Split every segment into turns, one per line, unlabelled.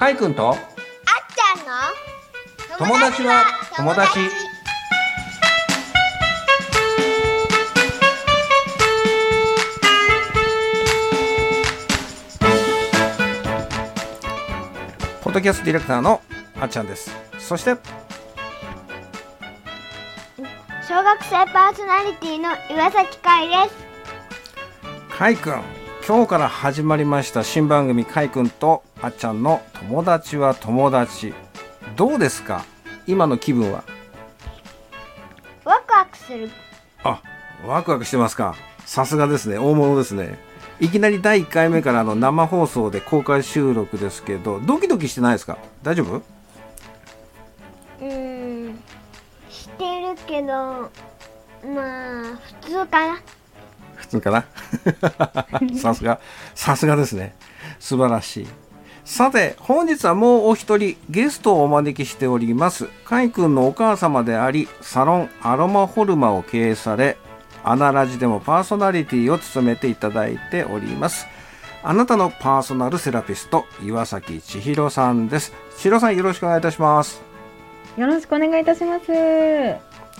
かいくんと？
あっちゃんの？
友達は友達。ポッドキャストディレクターのあっちゃんです。そして？
小学生パーソナリティの岩崎海です。
かいくん今日から始まりました新番組かいくんとあっちゃんの友達は友達。どうですか？今の気分は？
ワクワクする。
あワクワクしてますか？さすがですね。大物ですね。いきなり第1回目からあの生放送で公開収録ですけどドキドキしてないですか？大丈夫？
うーん。してるけどまあ普通かな
普通かな？さすが。さすがですね。素晴らしい。さて本日はもうお一人ゲストをお招きしております。かいくんのお母様でありサロンアロマホルマを経営されアナラジでもパーソナリティを務めていただいております。あなたのパーソナルセラピスト岩崎千尋さんです。千尋さんよろしくお願いいたします。
よろしくお願いいたします。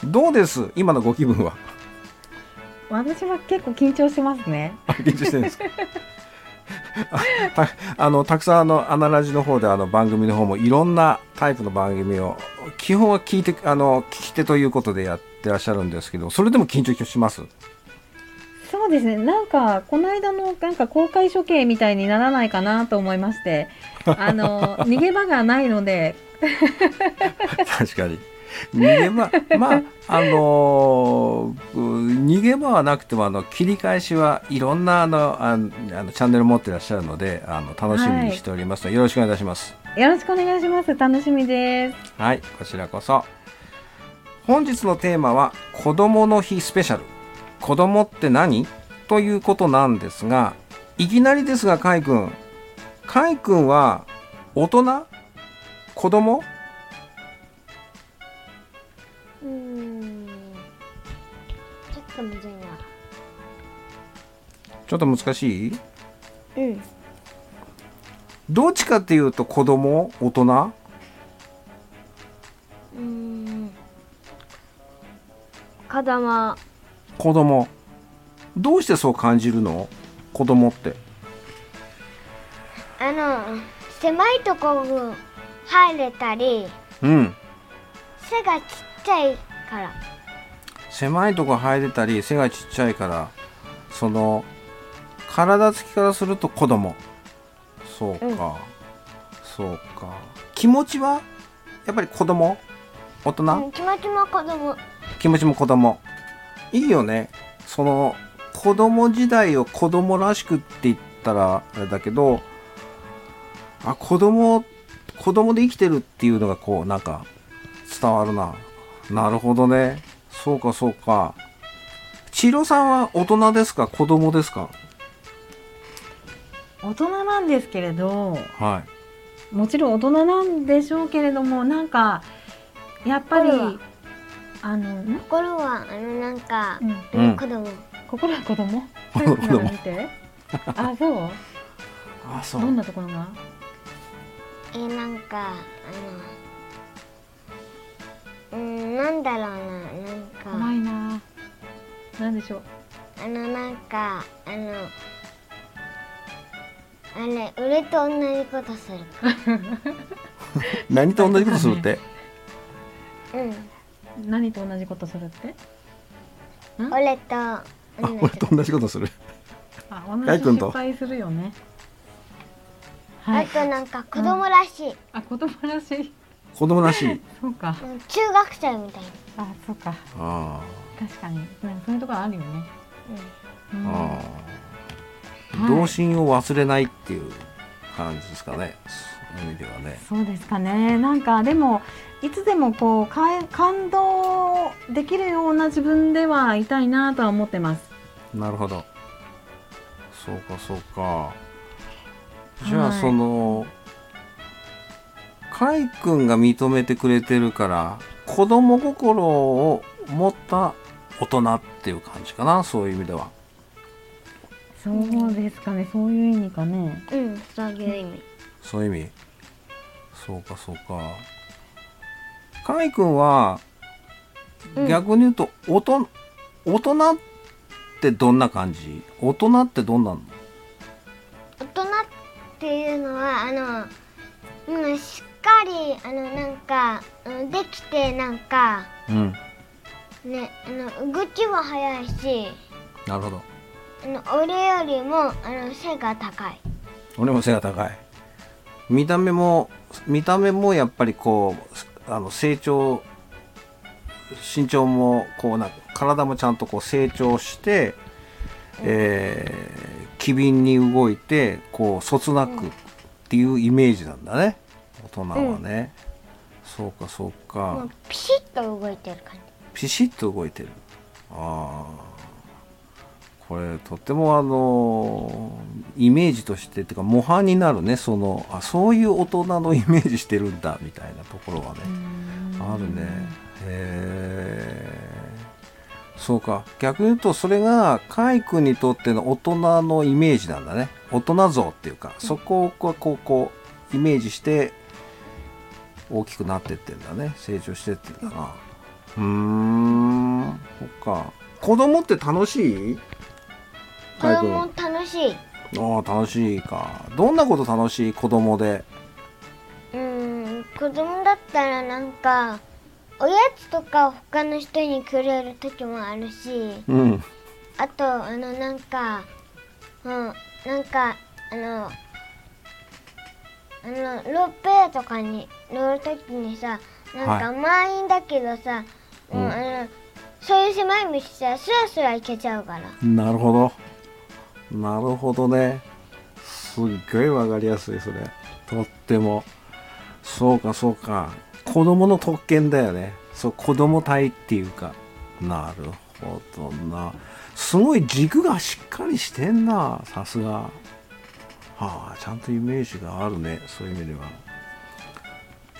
どうです？今のご気分は？
私は結構緊張してますね。
あ緊張してるんですか？あたあのたくさんあのアナラジの方であの番組の方もいろんなタイプの番組を基本は聞いてあの聞き手ということでやってらっしゃるんですけどそれでも緊張します？
そうですね。なんかこの間のなんか公開処刑みたいにならないかなと思いまして、あの 逃げ場がないので、
確かに逃げ場まああのー逃げ場はなくてもあの切り返しはいろんなあのあのチャンネル持ってらっしゃるのであの楽しみにしておりますので、よろしくお願いします
よろしくお願いします。楽しみです。
はい、こちらこそ。本日のテーマは子供の日スペシャル。子供って何？ということなんですが、いきなりですが、かいくん。かいくんは大人？子供？
うーん。ちょっとむずいな。
ちょっと難しい？
うん。
どっちかっていうと子供？大人？
うーん。子供。
子供。どうしてそう感じるの？子供って。
あの狭いとこ入れたり
うん。
背がちっちゃいから。
狭いとこ入れたり背がちっちゃいからその体つきからすると子供。そうか、
うん
そうか。気持ちはやっぱり子供？大人、
うん気持ちも子供。
気持ちも子供。いいよね。その子供時代を子供らしくって言ったらあれだけどあ子供子供で生きてるっていうのがこうなんか伝わるななるほどね。そうかそうか。千尋さんは大人ですか？子供ですか？
大人なんですけれど、
は
もちろん大人なんでしょうけれども、なんかやっぱり
心は。
あのん？
心はあのなんか、
うん。
うん。
子供。
心は子供？見て。あ、そう？
いあそ
どん
う
なところが？
えーなんかあのうんなんだろうななんか
怖いな。なんでしょう。
あのなんかあのあれ俺と同じことする
何と同じことするって？
うん
何と同じことするって？ん？
俺と
俺と同じことする
あ、同じ失敗するよね。はい。
あとなんか子供らしい、
あ、子供らしい。
子供らしい
そうか。
うん中学生みたい
あ、そうか。
あ
確かに。うん、そういうところあるよね。うん
あああ
はい
童心を忘れないっていう感じですかねそういう意味ではね
そうですかね。なんかでもいつでもこうかえ感動できるような自分ではいたいなとは思ってます。
なるほどそうかそうかじゃあ
はい
そのかいくんが認めてくれてるから子供心を持った大人っていう感じかなそういう意味では。
そうですかね。そういう意味かね。
うんそういう意味。
そういう意味。そうかそうか。かいくんは
うん。
逆に言うと大人大人ってどんな感じ？大人ってどんなの？
大人っていうのはあの、うん、しっかりあのなんかうんできてなんか
うん。
ねあの動きも速いし
なるほど。
あの俺よりもあの背が高い。
俺も背が高い。見た目も見た目もやっぱりこうあの成長身長もこうな体もちゃんとこう成長して、えー機敏に動いてこうそつなくっていうイメージなんだね。大人はね、そうかそう
も
か。
うピシッと動いてる感じ。
ピシッと動いてる。ああこれとってもあのイメージとしてっていうか模範になるね。そのあそういう大人のイメージしてるんだみたいなところはね。あるね。へえそうか。逆に言うとそれがカイ君にとっての大人のイメージなんだね。大人像っていうか。そこをこうこうこうイメージして大きくなってってんだね。成長してってんだな。うーん。そっか。子供って楽しい？
子供楽しい。
ああ楽しいか。どんなこと楽しい？子供で。
うん子供だったらなんかおやつとか他の人にくれる時もあるし
うん。
あとあのなんかうんなんかあのあのロープウェイとかに乗る時にさなんか満員だけどさ、
うん
うん。あのそういう狭い道さスラスラ行けちゃうから。
なるほど。なるほどね。すっごいわかりやすいそれ。とっても。そうかそうか。子供の特権だよね。そう子供体っていうか。なるほどな。すごい軸がしっかりしてんなさすがはあちゃんとイメージがあるね。そういう意味では。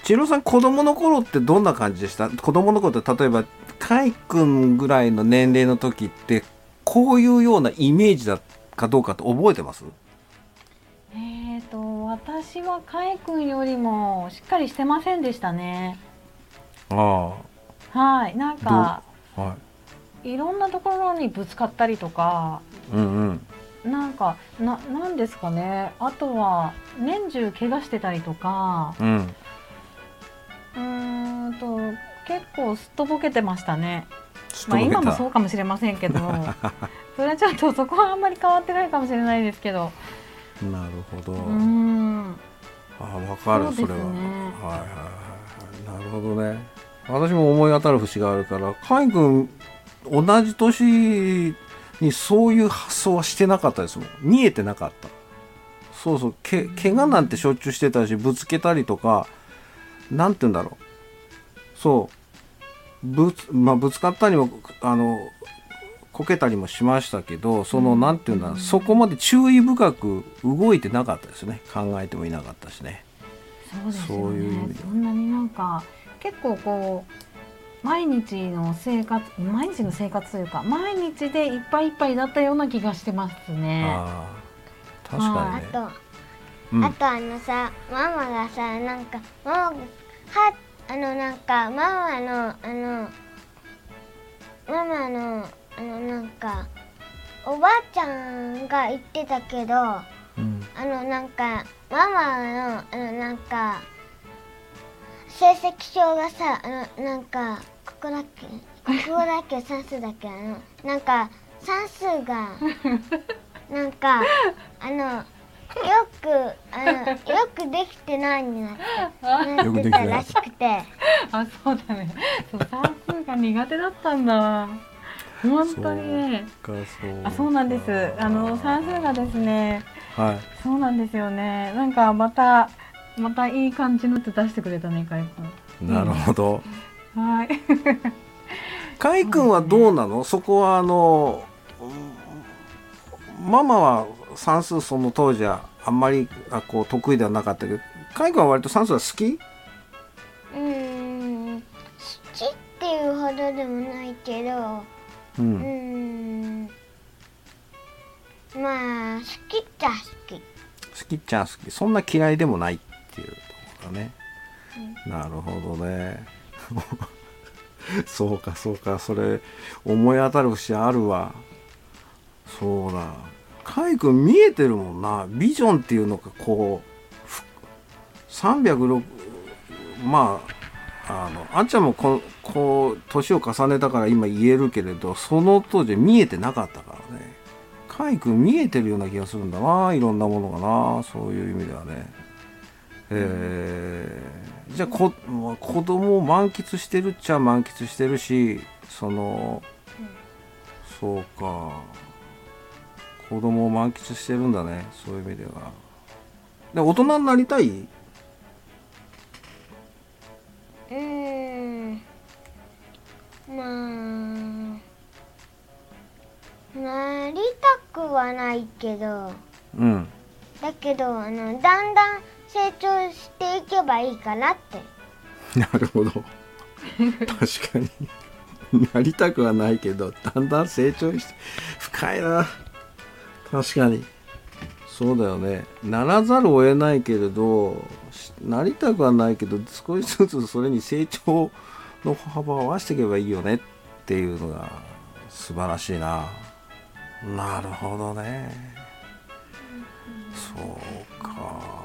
千尋さん子供の頃ってどんな感じでした？子供の頃って例えばカイ君ぐらいの年齢の時ってこういうようなイメージだかどうかって覚えてます？
えーと私はかいくんよりもしっかりしてませんでしたね。
あ
はいなんか
あはい。
ろんなところにぶつかったりとか。
いうんうん
なんかななんですかね。あとは年中怪我してたりとか。
うん。
うーんと結構すっとぼけてましたね。まあ今もそうかもしれませんけど。それはちょっとそこはあんまり変わってないかもしれないですけど。
なるほど、
うーん。
あわかるそ,、
そうですね。
れは。はいはいはい。なるほどね。私も思い当たる節があるからカイ君同じ年にそういう発想はしてなかったですもん。見えてなかった。そうそう。け怪我なんてしょっちゅうしてたしぶつけたりとかなんて言うんだろう。そう。ぶつ,、まあ、ぶつかったりもあのこけたりもしましたけどその、
うん。
なんていうんだそこまで注意深く動いてなかったですね。考えてもいなかったしね。
そうですよ
そういう意味では。
ねそんなになんか結構こう毎日の生活毎日の生活というか毎日でいっぱいいっぱいだったような気がしてますね。
ああ確かにね、
あと、
うん。
あとあのさママがさなんかママがはあのなんかママのあのママのあのなんかおばあちゃんが言ってたけどあ
うん。
のなんかママのあのなんか成績表がさあのなんかここだっけ国語だっけ算数だっけあのなんか算数が なんかあのよくあのよくできてないになってなってたらしくて。
あそうだね。そう算数が苦手だったんだ本当に。ねあそうなんです。あの算数がですね
は
そうなんですよね。なんかまたまたいい感じのって出してくれたねかいく
いなるほど。
んはい。
かいくんはどうなの？そこはあのうんママは算数その当時はあんまりあこう得意ではなかったけどかいくんは割と算数は好き？
うーん好きっていうほどでもないけど
う
うんまあ好きっちゃ好き。
好きっちゃ好き。そんな嫌いでもないっていうところだね。なるほどね そうかそうか。それ思い当たる節あるわ。そうだ。カイ君見えてるもんな。ビジョンっていうのがこう306まああのあんちゃんもここう年を重ねたから今言えるけれどその当時見えてなかったからね。カイ君見えてるような気がするんだな。いろんなものがな。そういう意味ではね。えー。じゃあこまあ子供を満喫してるっちゃ満喫してるしそのそうか。子供を満喫してるんだねそういう意味では。で大人になりたい？う
ーんまあなりたくはないけど。
うん。
だけどあのだんだん成長していけばいいかなって。
なるほど。確かに。なりたくはないけどだんだん成長して深いな。確かに。そうだよね。ならざるを得ないけれどしなりたくはないけど少しずつそれに成長の幅を合わせていけばいいよねっていうのが素晴らしいな。なるほどね。そうか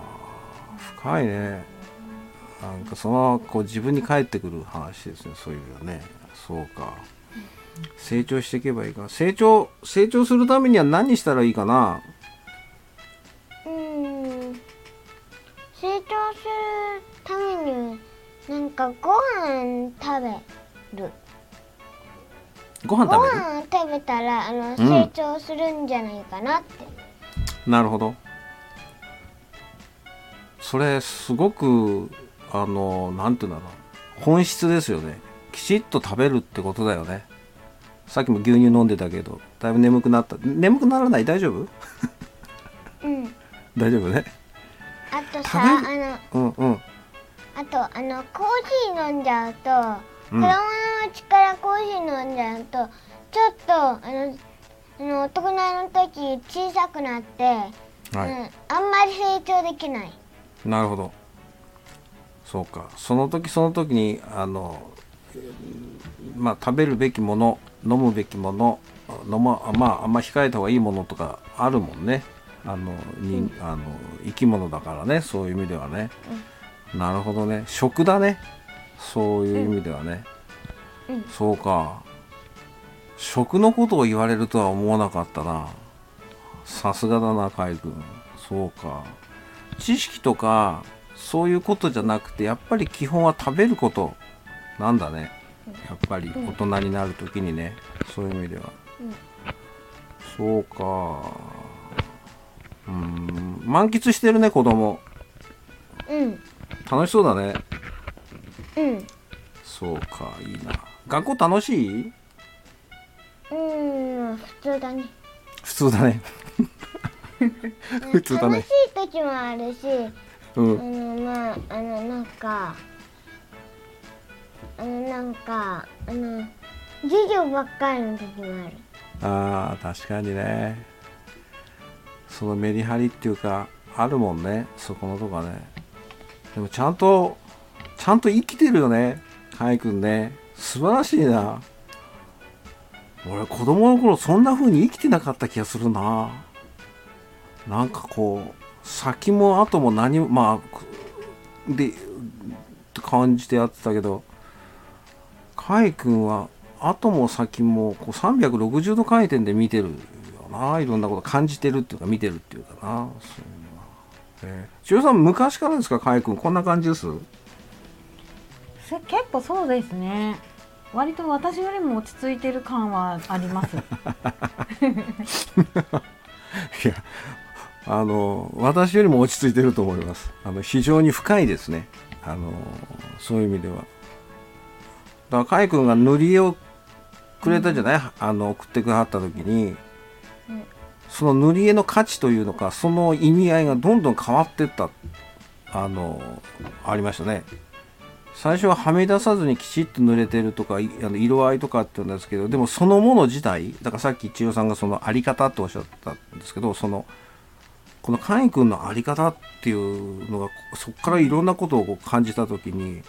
深いね。なんかそのこう自分に返ってくる話ですね。そういうのね。そうか。成長していけばいいか成長成長するためには何したらいいかな？
うーん。成長するためになんかご飯食べる。ご
ご飯食べる？
飯食べたらあの
うん。
成長するんじゃないかなって、
なるほどそれすごくあのなんていうんだろう。本質ですよね。きちっと食べるってことだよね。さっきも牛乳飲んでたけどだいぶ眠くなった。眠くならない？大丈夫？
うん。
大丈夫ね。
あとさあ
食
の
うんうん。
あとあのコーヒー飲んじゃうと、
うん。
子供のうちからコーヒー飲んじゃうとちょっとあのあの大人の時小さくなって、
はい、
うん、あんまり成長できない
なるほど。そうか。その時その時にあのえーまあ食べるべきもの飲むべきもの飲ままああんま控えた方がいいものとかあるもんね。あのに、あの生き物だからね。そういう意味ではね、なるほどね。食だね。そういう意味ではね、
うん。
そうか。食のことを言われるとは思わなかったな。さすがだな海君。そうか知識とかそういうことじゃなくてやっぱり基本は食べることなんだね。やっぱり大人になる時にね。そういう意味では、そうか。うん。満喫してるね子供。
うん。
楽しそうだね。
うん。
そうかいいな。学校楽しい？
うん普通だね。
普通だね 普通だね。
楽しい時もあるし
うん。
あのまああのなんかあのなんかあの授業ばっかりの時もある。
あー確かにね。そのメリハリっていうかあるもんねそこのとこはね。でもちゃんとちゃんと生きてるよねカイ君ね。素晴らしいな。俺子供の頃そんな風に生きてなかった気がするななんかこう先も後も何もまあで感じてやってたけどカイ君は後も先もこう360度回転で見てるよな。いろんなこと感じてるっていうか見てるっていうかな。そういうのは、えー、千代さん昔からですか？カイ君こんな感じです？
せ結構そうですね。割と私よりも落ち着いてる感はあります。
いやあの私よりも落ち着いてると思います。あの非常に深いですね。あのそういう意味では。だからカイ君が塗り絵をくれたじゃない、あの送ってくださった時に、
うん。
その塗り絵の価値というのかその意味合いがどんどん変わってったあのありましたね。最初ははみ出さずにきちっと塗れてるとかいあの色合いとかって言うんですけどでもそのもの自体だからさっき千代さんがそのあり方っておっしゃったんですけどそのこのカイ君の在り方っていうのがそこからいろんなことを感じた時に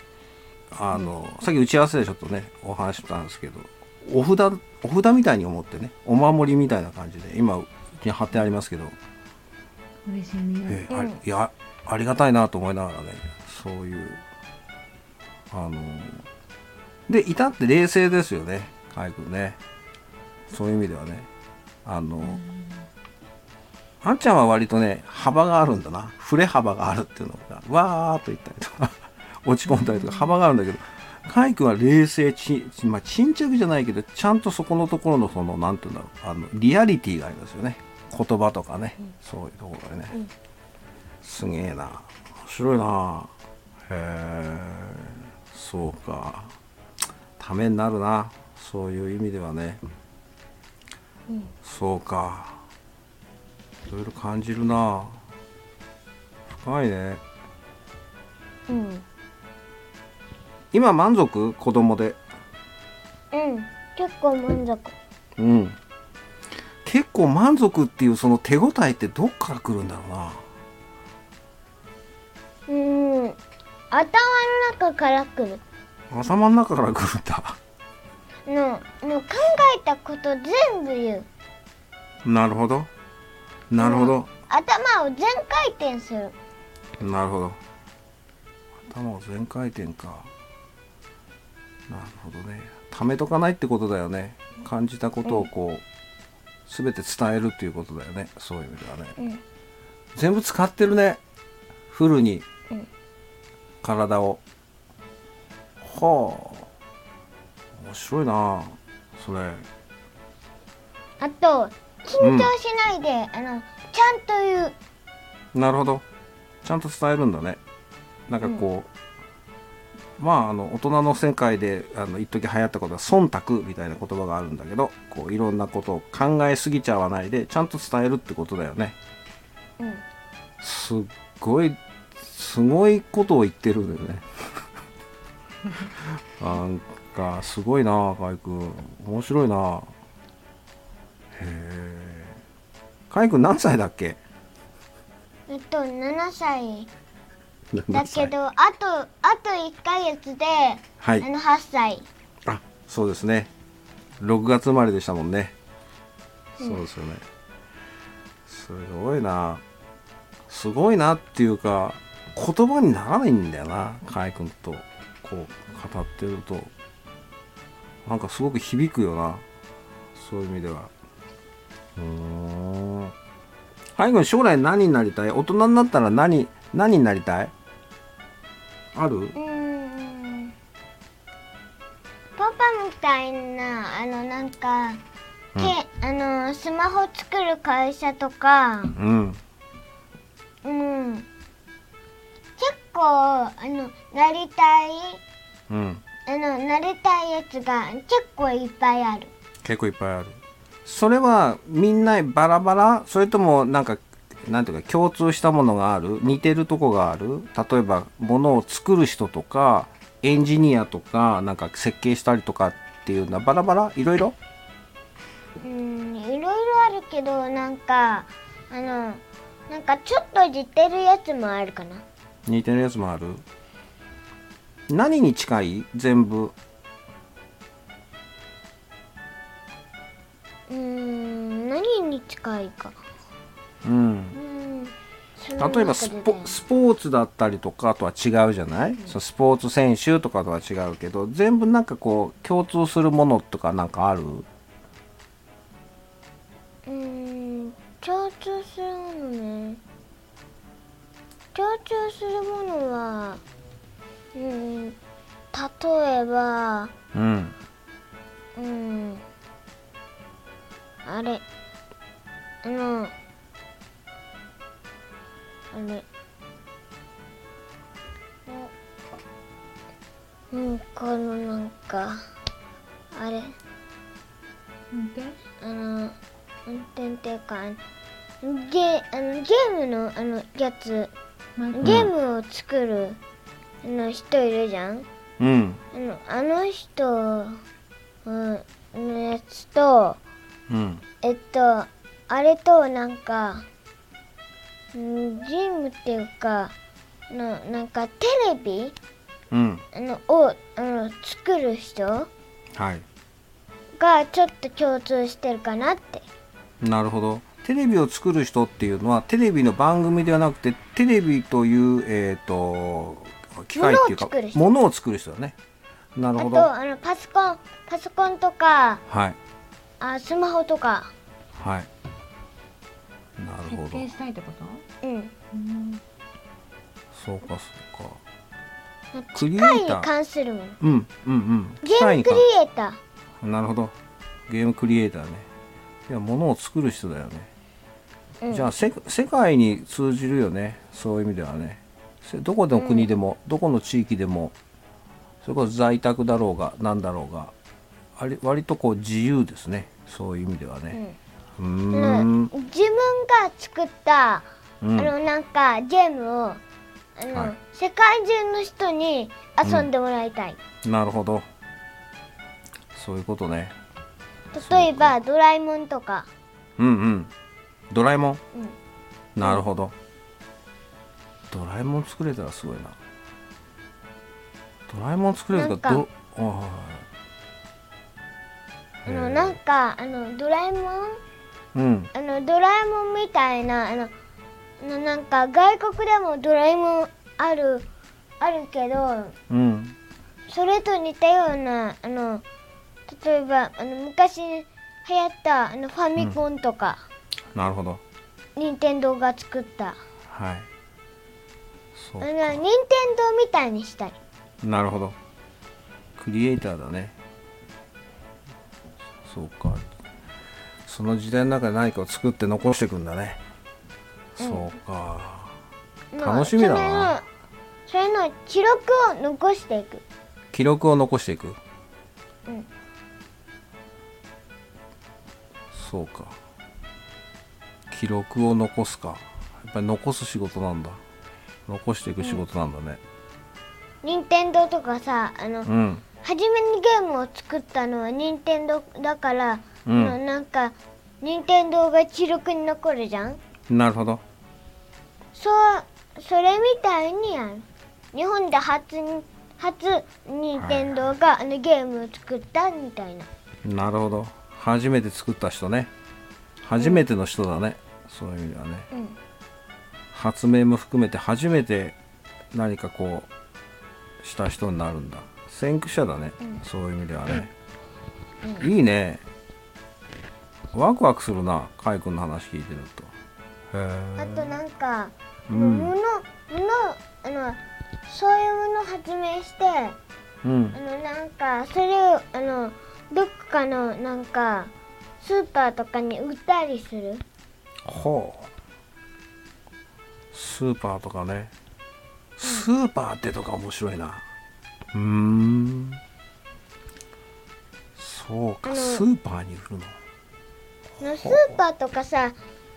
あの、さっき打ち合わせでちょっとねお話ししたんですけどお札お札みたいに思ってねお守りみたいな感じで今うちに貼ってありますけど、
嬉しいね。
えーありいやありがたいなと思いながらねそういうあのでいたって冷静ですよねカイ君ね。そういう意味ではねあの、あんちゃんは割とね幅があるんだな。振れ幅があるっていうのがわーっと言ったりとか 落ち込んだりとか幅があるんだけどカイ君は冷静ち、まあ、沈着じゃないけどちゃんとそこのところのそのなんていうんだろうあのリアリティがありますよね。言葉とかね、そういうところでね、
うん。
すげえな。面白いな。へえそうか。ためになるな。そういう意味ではね、
うん。
そうかいろいろ感じるな。深いね。
うん。
今満足？子供で。
うん。結構満足。
うん。結構満足っていうその手応えってどっから来るんだろうな。
うん。頭の中から来る。
頭の中から来るんだ。
のの考えたこと全部言う。
なるほどなるほど、
頭を全回転する。
なるほど。頭を全回転か。なるほどね。貯めとかないってことだよね。感じたことをこう、全て伝えるっていうことだよね。そういう意味ではね。
うん。
全部使ってるね。フルに、
うん。
体を。はあ。面白いなそれ。
あと緊張しないで、あのちゃんと言う。
なるほど。ちゃんと伝えるんだね。なんかこう、まああの大人の世界であの一時流行ったことは忖度みたいな言葉があるんだけどこういろんなことを考えすぎちゃわないでちゃんと伝えるってことだよね。
うん。
すっごいすごいことを言ってるんだよね。なんかすごいなカイ君。面白いなへえカイ君何歳だっけ？
えっと7歳。だ
7
け
歳
どあとあと1ヶ月で、
はい。
あの8歳。
あそうですね。6月生まれでしたもんね、
うん
そうですよね。すごいな。すごいなっていうか言葉にならないんだよな河合君とこう語ってると。なんかすごく響くよな。そういう意味ではうー。ん河合君将来何になりたい？大人になったら何何になりたい？ある？
うーん。パパみたいなあのなんか、
うん。
けあのスマホ作る会社とか
うん。
うん。結構あのなりたい
うん。
あのなりたいやつが結構いっぱいある。
結構いっぱいあるそれはみんなバラバラ？それともなんかなんていうか共通したものがある？似てるとこがある？例えば物を作る人とかエンジニアとかなんか設計したりとかっていうのはバラバラ？いろいろ？
うんいろいろあるけどなんかあのなんかちょっと似てるやつもあるかな。
似てるやつもある？何に近い？全部
うん何に近いか。
うん。例えばスポスポーツだったりとかとは違うじゃない、そうスポーツ選手とかとは違うけど全部なんかこう共通するものとかなんかある？
うん共通するものね。共通するものはうん例えば
うん。
うんあれ。あの。あれ。うんこのなんか。あれ。
うんで
あの。運転っていうかゲあのゲームのあのやつ。ゲームを作るあの人いるじゃん？
うん。
あのあの人うんのやつと
うん。
えっとあれとなんかうんジムっていうかななんかテレビ？
うん。
あのをあの作る人？
はい。
がちょっと共通してるかなって。
なるほど。テレビを作る人っていうのはテレビの番組ではなくてテレビというえっ、と機械っていうか
物を作る人。
ものを作る人だね。なる
あ
ほど。
とあのパソコンパソコンとか
はい
あスマホとか。
はい。なるほど。
設計したいってこと？
うん。
うん。
そうかそうか。クリエイ
機械に
ター
関するもの。
うんうんうん。
ゲームクリエイター。
なるほど。ゲームクリエイターね。いやものを作る人だよね、
うん。
じゃあせ世界に通じるよね。そういう意味ではね。せどこの国でも、どこの地域でもそれこそ在宅だろうが何だろうがあり割とこう自由ですね。そういう意味ではね。う
ん。
ん。
自分が作った、
うん。
あのなんかゲームをあの、
はい。
世界中の人に遊んでもらいたい、
なるほど。そういうことね。
例えばドラえもんとか、
うんうん。ドラえもん？
うん、
なるほど、ドラえもん作れたらすごいな。ドラえもん作れるかどあはい
あのなんかあのドラえもん？
うん。
あのドラえもんみたいなあのあのなんか外国でもドラえもんあるあるけど
うん。
それと似たようなあの例えばあの昔流行ったあのファミコンとか、
なるほど。
任天堂が作った。
はい。そう
あの任天堂みたいにしたい。
なるほど。クリエイターだねそうか。その時代の中で何かを作って残していくんだね、そうか。
まあ
楽しみだな。
それのそれの記録を残していく。
記録を残していく？
うん。
そうか。記録を残すか。やっぱり残す仕事なんだ。残していく仕事なんだね。
任天堂とかさあの、
うん
初めにゲームを作ったのは任天堂だから、
うん。
なんか任天堂が記録に残るじゃん？
なるほど。
そうそれみたいにやる。日本で初に初任天堂があのゲームを作ったみたいな。
なるほど。初めて作った人ね。初めての人だね、そういう意味ではね。
うん。
発明も含めて初めて何かこうした人になるんだ先駆者だね、
うん。
そういう意味ではね、いいね。ワクワクするなカイ君の話聞いてると。へえ
あとなんか、
うん。
物物あのそういうものを発明してあ
うん。
のなんかそれをあのどっかのなんかスーパーとかに売ったりする？
ほう。スーパーとかね。スーパーってとか面白いなうーん。そうかスーパーに売るの
スーパーとかさ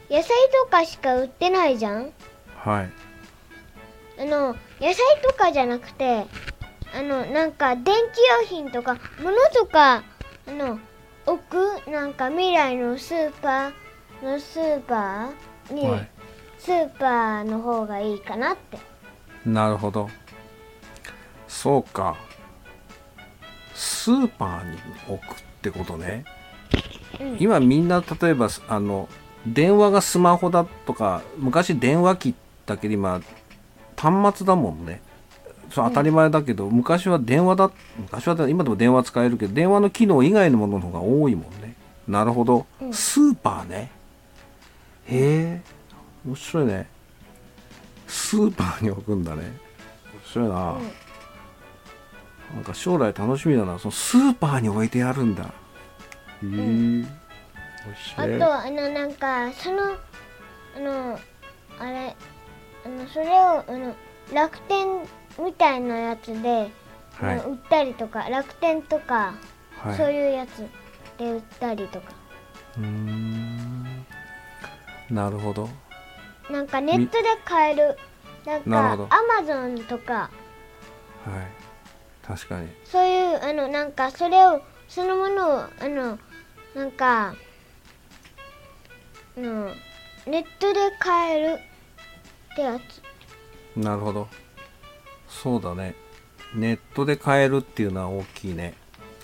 野菜とかしか売ってないじゃん？
はい。
あの野菜とかじゃなくてあのなんか電気用品とか物とかあの置く？なんか未来のスーパーのスーパーに、
はい。
スーパーの方がいいかなって。
なるほどそうか。スーパーに置くってことね、
うん。
今みんな例えばあの電話がスマホだとか昔電話機だけど今端末だもんね。そう当たり前だけど、昔は電話だ昔は今でも電話使えるけど電話の機能以外のものの方が多いもんね。なるほど、
うん。
スーパーね。へえ。面白いね。スーパーに置くんだね。面白いな、なんか将来楽しみだな。そのスーパーに置いてあるんだ。へえ、面
あとあのなんかそのあのあれあのそれをあの楽天みたいなやつで、あ
はい。
の売ったりとか楽天とか、
はい。
そういうやつで売ったりとか。
うーん。なるほど。
なんかネットで買える。なんかアマゾンとか。
はい確かに。
そういうあのなんかそれをそのものをあのなんかあのネットで買えるってやつ。
なるほど。そうだね。ネットで買えるっていうのは大きいね。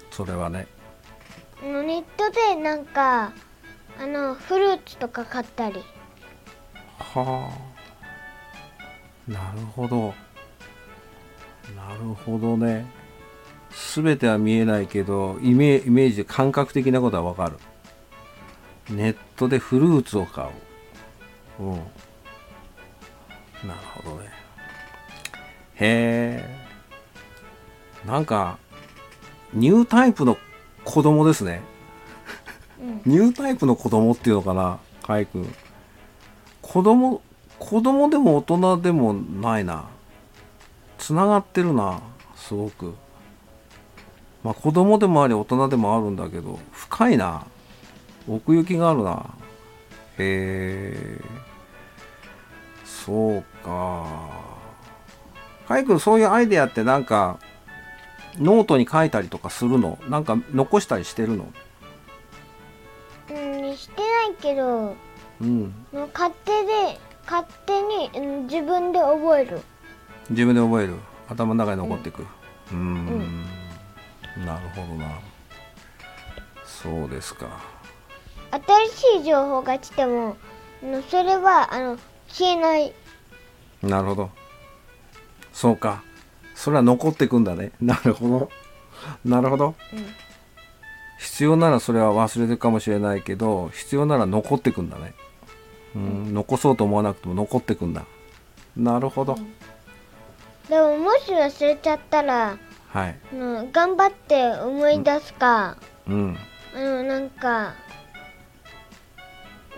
それはね。
あのネットでなんかあのフルーツとか買ったり。
はあ。なるほどなるほどね。全ては見えないけどイメイメージで感覚的なことはわかる。ネットでフルーツを買う。うん。なるほどね。へえ。なんかニュータイプの子供ですね。
うん。
ニュータイプの子供っていうのかなカイ君。子供子供でも大人でもないなつながってるなすごく。まあ子供でもあり大人でもあるんだけど深いな。奥行きがあるな。へえ。そうか。カイ君そういうアイデアってなんかノートに書いたりとかするの？なんか残したりしてるの？
うんしてないけど
うん。
勝手で勝手にうん自分で覚える
自分で覚える。頭の中に残っていく。うーん。なるほどな。そうですか。
新しい情報が来てもそれはあの消えない。
なるほど。そうか。それは残っていくんだね。なるほど。なるほど、
うん。
必要ならそれは忘れてるかもしれないけど必要なら残っていくんだね。うん。残そうと思わなくても残っていくんだ。なるほど、
でももし忘れちゃったら
はい。
あの頑張って思い出すか、
うん。
あのなんか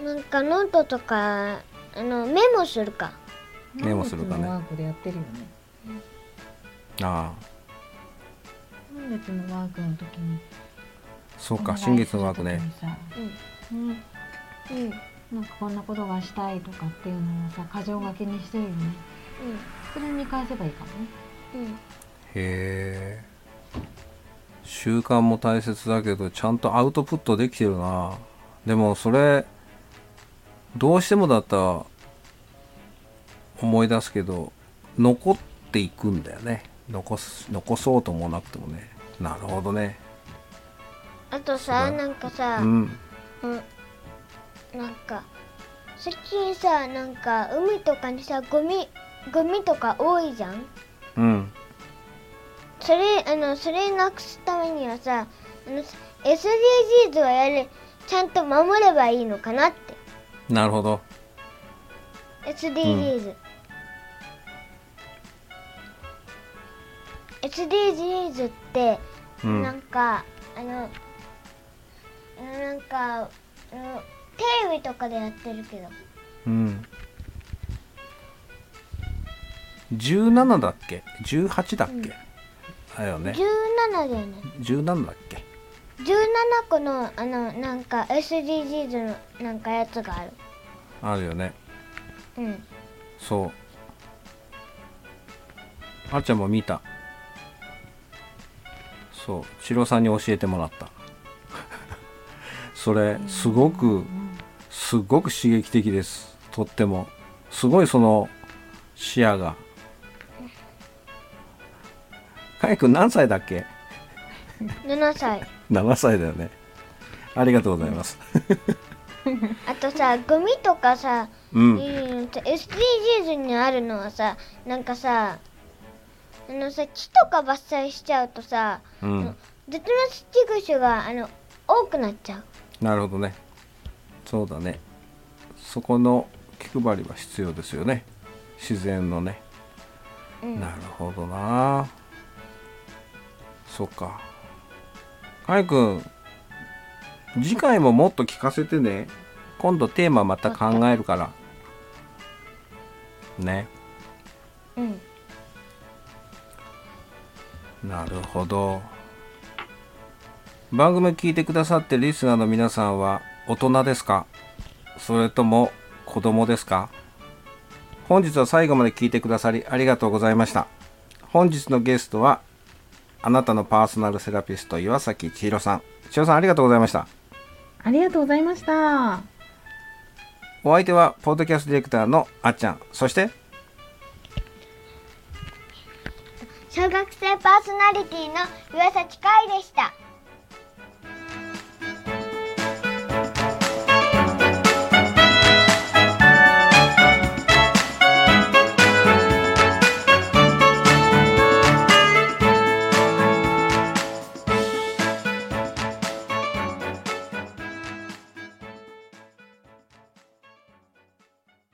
なんかノートとかあのメモするか。
メモするかね。
ワークでやってるよね。
ああ。
満月のワークの時に
そうか新月のワークね。
うん。
ね
うん。
なんかこんなことがしたいとかっていうのをさ箇条書きにしてるよねそれに返せばいいかもね。
うん。うん
へえ。習慣も大切だけどちゃんとアウトプットできてるな。でもそれどうしてもだったら思い出すけど残っていくんだよね。残す残そうともなくてもね。なるほどね。
あとさなんかさ、
うん。
うん、なんか最近さなんか海とかにさゴミゴミとか多いじゃん？
うん。
それあのそれなくすためにはさあの SDGs をやるちゃんと守ればいいのかなって。
なるほど。
SDGs、SDGs って、
うん。
なんかあのなんかあのテレビとかでやってるけど。
うん17だっけ？18だっけ、だよね。
17だよね。
17だっけ
？17個のあのなんか SDGs のなんかやつがある。
あるよね。
うん。
そう。あっちゃんも見た。そう。チロさんに教えてもらった。それすごくすごく刺激的です。とっても。すごいその視野がかいくん何歳だっけ
？7歳。
7歳だよね。ありがとうございます。
あとさゴミとかさ、
う
うんん、SDGs にあるのはさなんかさあのさ木とか伐採しちゃうとさ
うん。
絶滅危惧種があの多くなっちゃう。
なるほどね。そうだね。そこの気配りは必要ですよね。自然のね。
うん。
なるほどなそっか。かいくん次回ももっと聞かせてね。今度テーマまた考えるから。ね。
うん。
なるほど。番組聞いてくださってるリスナーの皆さんは大人ですか？それとも子供ですか？本日は最後まで聞いてくださりありがとうございました。本日のゲストはあなたのパーソナルセラピスト岩崎千尋さん。千尋さんありがとうございました。
ありがとうございました。
お相手はポッドキャストディレクターのあっちゃん。そして？
小学生パーソナリティの岩崎海でした。